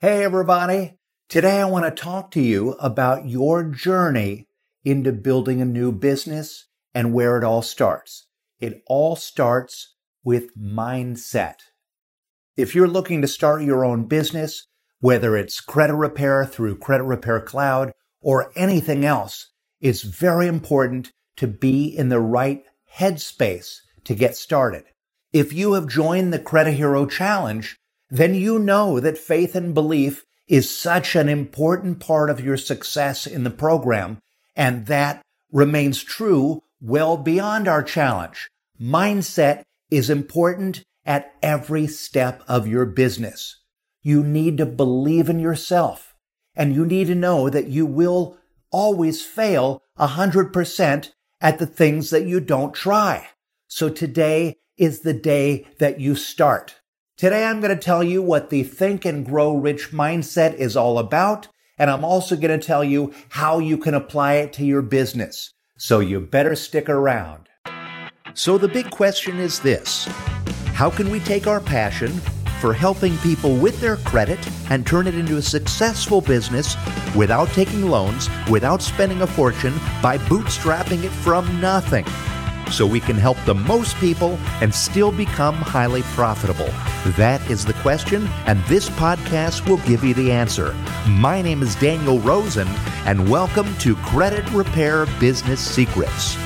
Hey, everybody. Today I want to talk to you about your journey into building a new business and where it all starts. It all starts with mindset. If you're looking to start your own business, whether it's credit repair through Credit Repair Cloud or anything else, it's very important to be in the right headspace to get started. If you have joined the Credit Hero Challenge, then you know that faith and belief is such an important part of your success in the program, and that remains true well beyond our challenge. Mindset is important at every step of your business. You need to believe in yourself, and you need to know that you will always fail 100% at the things that you don't try. So today is the day that you start. Today I'm going to tell you what the Think and Grow Rich mindset is all about, and I'm also going to tell you how you can apply it to your business. So you better stick around. So the big question is this. How can we take our passion for helping people with their credit and turn it into a successful business without taking loans, without spending a fortune, by bootstrapping it from nothing? So we can help the most people and still become highly profitable? That is the question, and this podcast will give you the answer. My name is Daniel Rosen, and welcome to Credit Repair Business Secrets.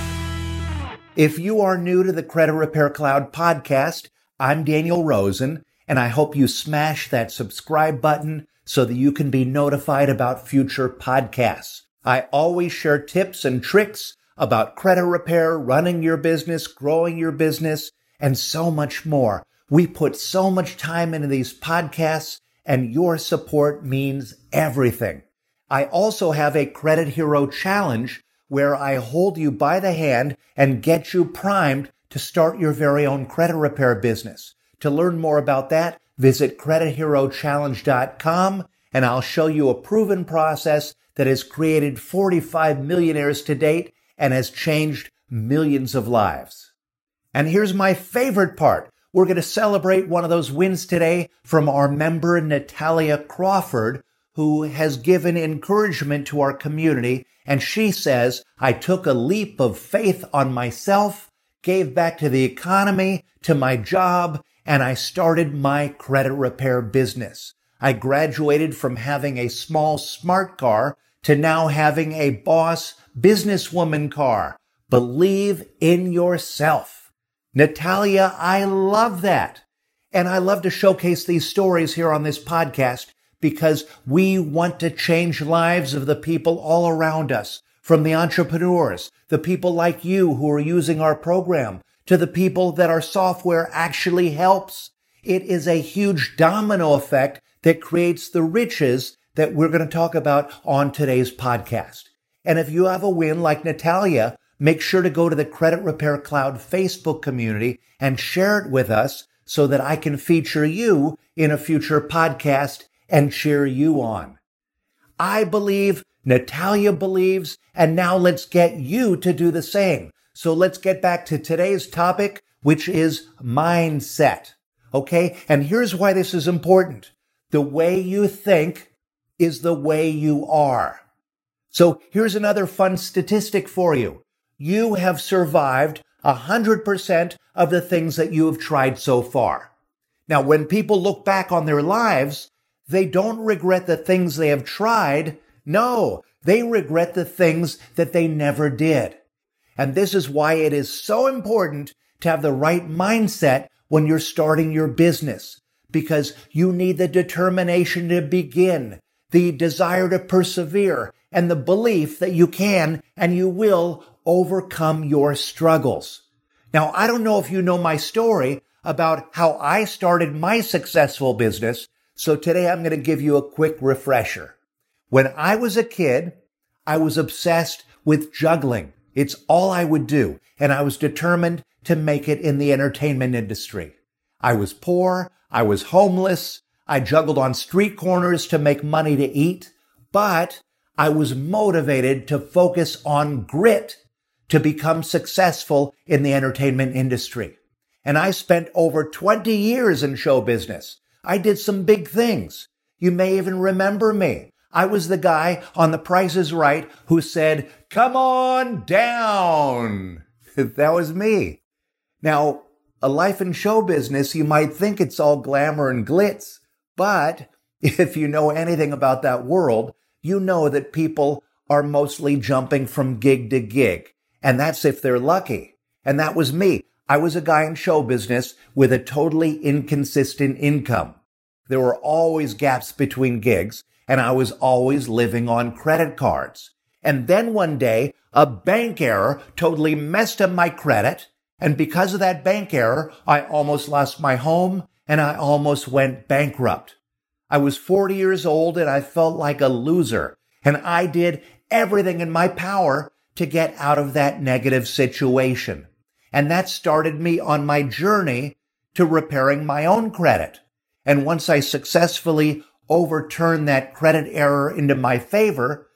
If you are new to the Credit Repair Cloud podcast, I'm Daniel Rosen, and I hope you smash that subscribe button so that you can be notified about future podcasts. I always share tips and tricks about credit repair, running your business, growing your business, and so much more. We put so much time into these podcasts and your support means everything. I also have a credit hero challenge where I hold you by the hand and get you primed to start your very own credit repair business. To learn more about that, visit creditherochallenge.com and I'll show you a proven process that has created 45 millionaires to date and has changed millions of lives. And here's my favorite part. We're going to celebrate one of those wins today from our member, Natalia Crawford, who has given encouragement to our community. And she says, I took a leap of faith on myself, gave back to the economy, to my job, and I started my credit repair business. I graduated from having a small smart car to now having a boss businesswoman car. Believe in yourself. Natalia, I love that. And I love to showcase these stories here on this podcast because we want to change lives of the people all around us, from the entrepreneurs, the people like you who are using our program, to the people that our software actually helps. It is a huge domino effect that creates the riches that we're going to talk about on today's podcast. And if you have a win like Natalia, make sure to go to the Credit Repair Cloud Facebook community and share it with us so that I can feature you in a future podcast and cheer you on. I believe, Natalia believes, and now let's get you to do the same. So let's get back to today's topic, which is mindset. Okay. And here's why this is important. The way you think is the way you are. So here's another fun statistic for you. You have survived 100% of the things that you have tried so far. Now, when people look back on their lives, they don't regret the things they have tried. No, they regret the things that they never did. And this is why it is so important to have the right mindset when you're starting your business, because you need the determination to begin, the desire to persevere, and the belief that you can and you will overcome your struggles. Now, I don't know if you know my story about how I started my successful business, so today I'm going to give you a quick refresher. When I was a kid, I was obsessed with juggling. It's all I would do, and I was determined to make it in the entertainment industry. I was poor, I was homeless, I juggled on street corners to make money to eat, but I was motivated to focus on grit to become successful in the entertainment industry. And I spent over 20 years in show business. I did some big things. You may even remember me. I was the guy on The Price is Right who said, come on down. that was me. Now, a life in show business, you might think it's all glamour and glitz, but if you know anything about that world, you know that people are mostly jumping from gig to gig. And that's if they're lucky. And that was me. I was a guy in show business with a totally inconsistent income. There were always gaps between gigs and I was always living on credit cards. And then one day, a bank error totally messed up my credit. And because of that bank error, I almost lost my home and I almost went bankrupt. I was 40 years old and I felt like a loser. And I did everything in my power to get out of that negative situation. And that started me on my journey to repairing my own credit. And once I successfully overturned that credit error into my favor,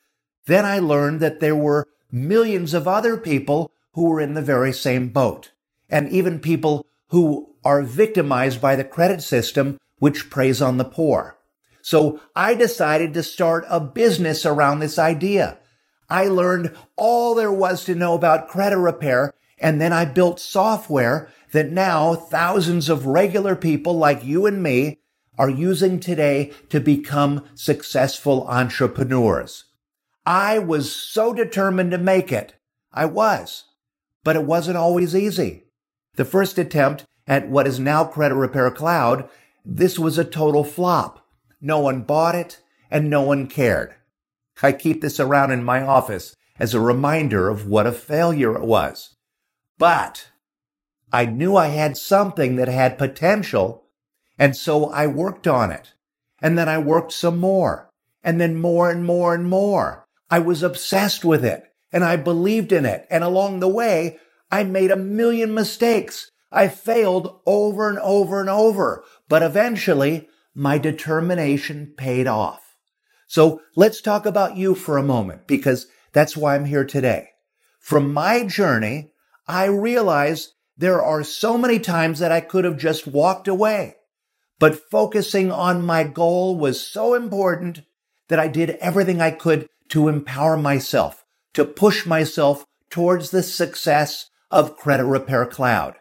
then I learned that there were millions of other people who were in the very same boat. And even people who are victimized by the credit system, which preys on the poor. So I decided to start a business around this idea. I learned all there was to know about credit repair, and then I built software that now thousands of regular people like you and me are using today to become successful entrepreneurs. I was so determined to make it. I was. But it wasn't always easy. The first attempt at what is now Credit Repair Cloud, this was a total flop. No one bought it and no one cared. I keep this around in my office as a reminder of what a failure it was. But I knew I had something that had potential, and so I worked on it. And then I worked some more, and then more and more and more. I was obsessed with it, and I believed in it. And along the way, I made a million mistakes. I failed over and over and over, but eventually my determination paid off. So let's talk about you for a moment because that's why I'm here today. From my journey, I realize there are so many times that I could have just walked away, but focusing on my goal was so important that I did everything I could to empower myself, to push myself towards the success of Credit Repair Cloud.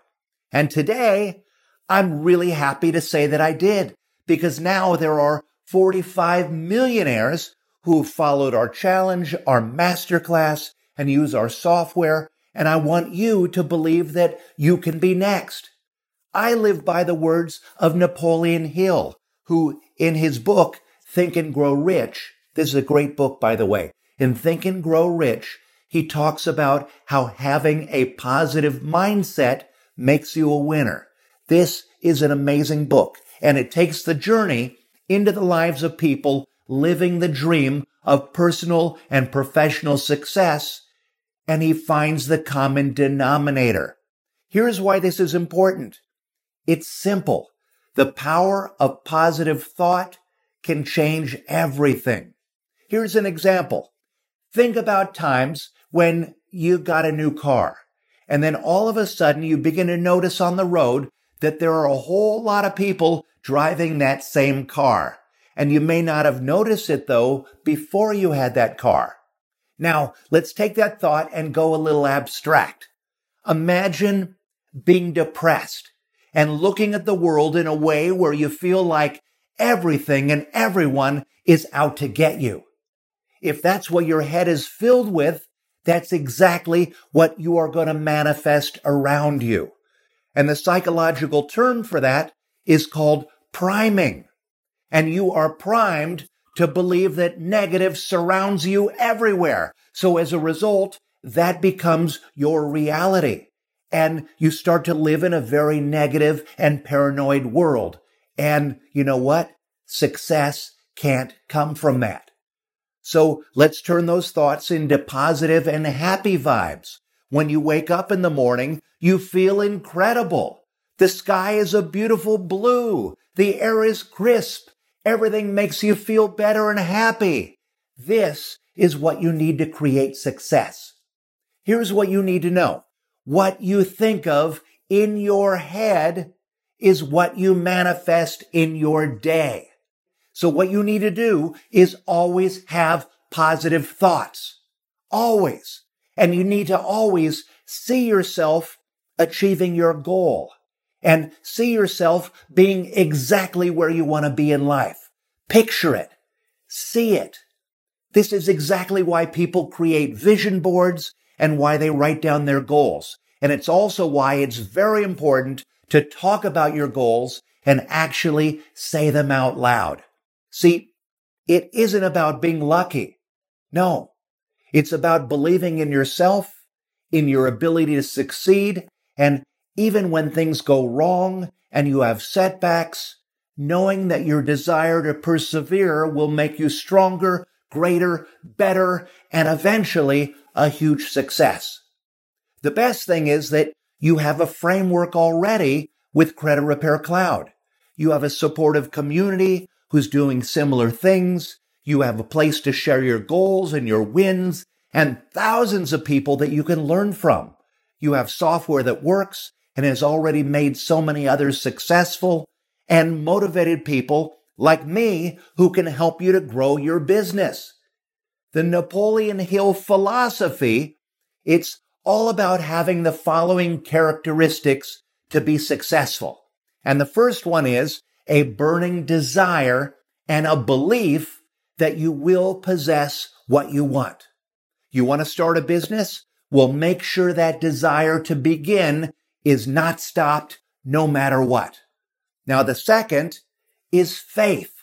And today, I'm really happy to say that I did because now there are 45 millionaires who have followed our challenge, our masterclass, and use our software. And I want you to believe that you can be next. I live by the words of Napoleon Hill, who in his book, Think and Grow Rich, this is a great book, by the way. In Think and Grow Rich, he talks about how having a positive mindset makes you a winner. This is an amazing book, and it takes the journey into the lives of people living the dream of personal and professional success, and he finds the common denominator. Here's why this is important. It's simple. The power of positive thought can change everything. Here's an example. Think about times when you got a new car and then all of a sudden you begin to notice on the road that there are a whole lot of people driving that same car. And you may not have noticed it though before you had that car. Now, let's take that thought and go a little abstract. Imagine being depressed and looking at the world in a way where you feel like everything and everyone is out to get you. If that's what your head is filled with, that's exactly what you are going to manifest around you. And the psychological term for that is called priming. And you are primed to believe that negative surrounds you everywhere. So as a result, that becomes your reality. And you start to live in a very negative and paranoid world. And you know what? Success can't come from that. So let's turn those thoughts into positive and happy vibes. When you wake up in the morning, you feel incredible. The sky is a beautiful blue. The air is crisp. Everything makes you feel better and happy. This is what you need to create success. Here's what you need to know. What you think of in your head is what you manifest in your day. So what you need to do is always have positive thoughts. Always. And you need to always see yourself achieving your goal and see yourself being exactly where you want to be in life. Picture it. See it. This is exactly why people create vision boards and why they write down their goals. And it's also why it's very important to talk about your goals and actually say them out loud. See, it isn't about being lucky. No, it's about believing in yourself, in your ability to succeed, and even when things go wrong and you have setbacks, knowing that your desire to persevere will make you stronger, greater, better, and eventually a huge success. The best thing is that you have a framework already with Credit Repair Cloud. You have a supportive community who's doing similar things. You have a place to share your goals and your wins and thousands of people that you can learn from. You have software that works and has already made so many others successful and motivated people like me who can help you to grow your business. The Napoleon Hill philosophy, it's all about having the following characteristics to be successful. And the first one is a burning desire and a belief that you will possess what you want. You want to start a business? Well, make sure that desire to begin is not stopped no matter what. Now, the second is faith.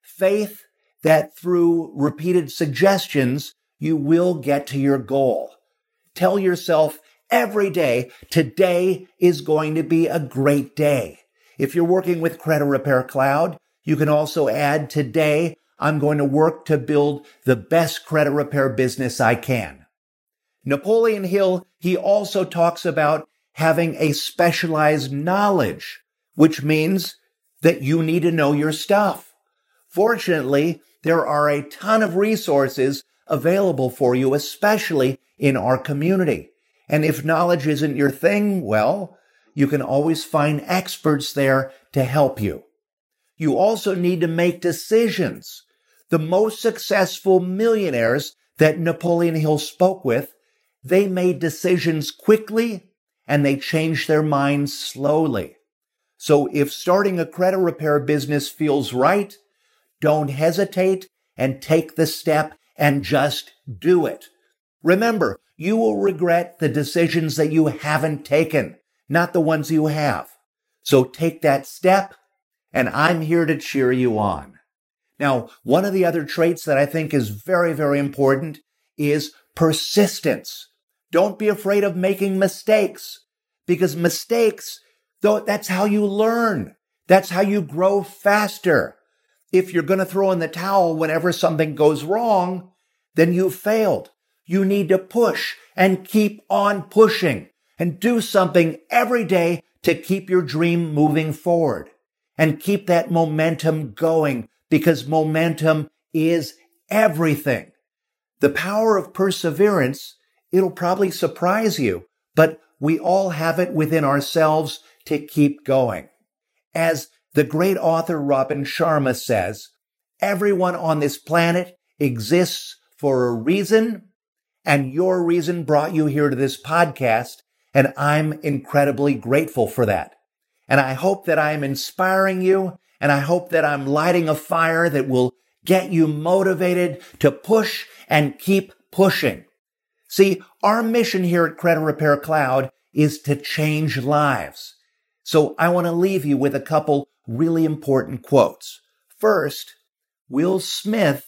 Faith that through repeated suggestions, you will get to your goal. Tell yourself every day, today is going to be a great day. If you're working with Credit Repair Cloud, you can also add today, I'm going to work to build the best credit repair business I can. Napoleon Hill, he also talks about having a specialized knowledge, which means that you need to know your stuff. Fortunately, there are a ton of resources available for you, especially in our community. And if knowledge isn't your thing, well, you can always find experts there to help you. You also need to make decisions. The most successful millionaires that Napoleon Hill spoke with, they made decisions quickly and they change their minds slowly. So if starting a credit repair business feels right, don't hesitate and take the step and just do it. Remember, you will regret the decisions that you haven't taken, not the ones you have. So take that step, and I'm here to cheer you on. Now, one of the other traits that I think is very, very important is persistence. Don't be afraid of making mistakes because mistakes, though, that's how you learn. That's how you grow faster. If you're going to throw in the towel whenever something goes wrong, then you've failed. You need to push and keep on pushing and do something every day to keep your dream moving forward and keep that momentum going because momentum is everything. The power of perseverance, it'll probably surprise you, but we all have it within ourselves to keep going. As the great author Robin Sharma says, everyone on this planet exists for a reason, and your reason brought you here to this podcast, and I'm incredibly grateful for that. And I hope that I'm inspiring you, and I hope that I'm lighting a fire that will get you motivated to push and keep pushing. See, our mission here at Credit Repair Cloud is to change lives. So I want to leave you with a couple really important quotes. First, Will Smith,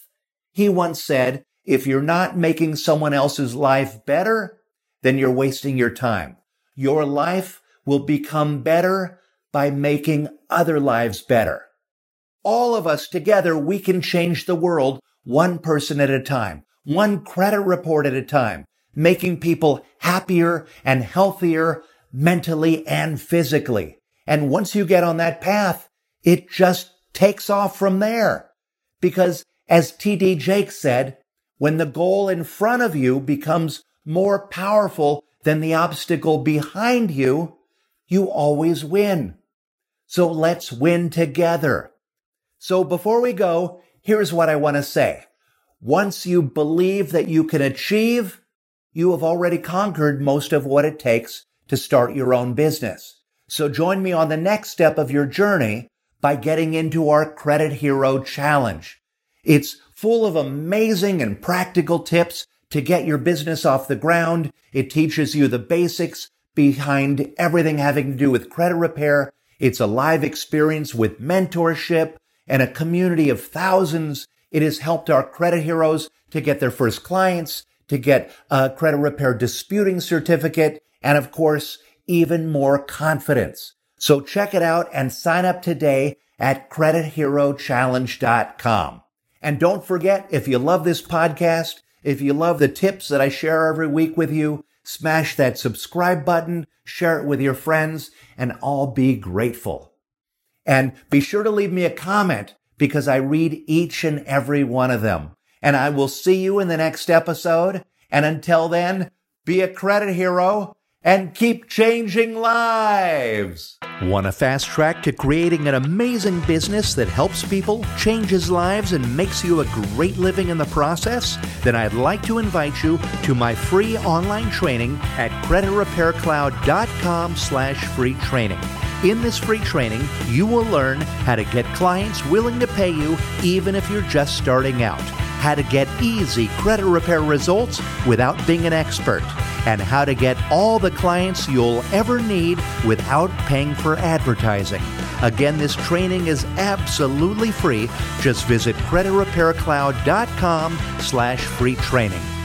he once said, if you're not making someone else's life better, then you're wasting your time. Your life will become better by making other lives better. All of us together, we can change the world one person at a time, one credit report at a time, making people happier and healthier mentally and physically. And once you get on that path, it just takes off from there. Because as T.D. Jakes said, when the goal in front of you becomes more powerful than the obstacle behind you, you always win. So let's win together. So before we go, here's what I want to say. Once you believe that you can achieve, you have already conquered most of what it takes to start your own business. So join me on the next step of your journey by getting into our Credit Hero Challenge. It's full of amazing and practical tips to get your business off the ground. It teaches you the basics behind everything having to do with credit repair. It's a live experience with mentorship and a community of thousands. It has helped our credit heroes to get their first clients, to get a credit repair disputing certificate, and of course, even more confidence. So check it out and sign up today at creditherochallenge.com. And don't forget, if you love this podcast, if you love the tips that I share every week with you, smash that subscribe button, share it with your friends, and I'll be grateful. And be sure to leave me a comment because I read each and every one of them. And I will see you in the next episode. And until then, be a credit hero and keep changing lives. Want a fast track to creating an amazing business that helps people, changes lives, and makes you a great living in the process? Then I'd like to invite you to my free online training at creditrepaircloud.com slash free training. In this free training, you will learn how to get clients willing to pay you even if you're just starting out, how to get easy credit repair results without being an expert and how to get all the clients you'll ever need without paying for advertising. Again, this training is absolutely free. Just visit creditrepaircloud.com slash free training.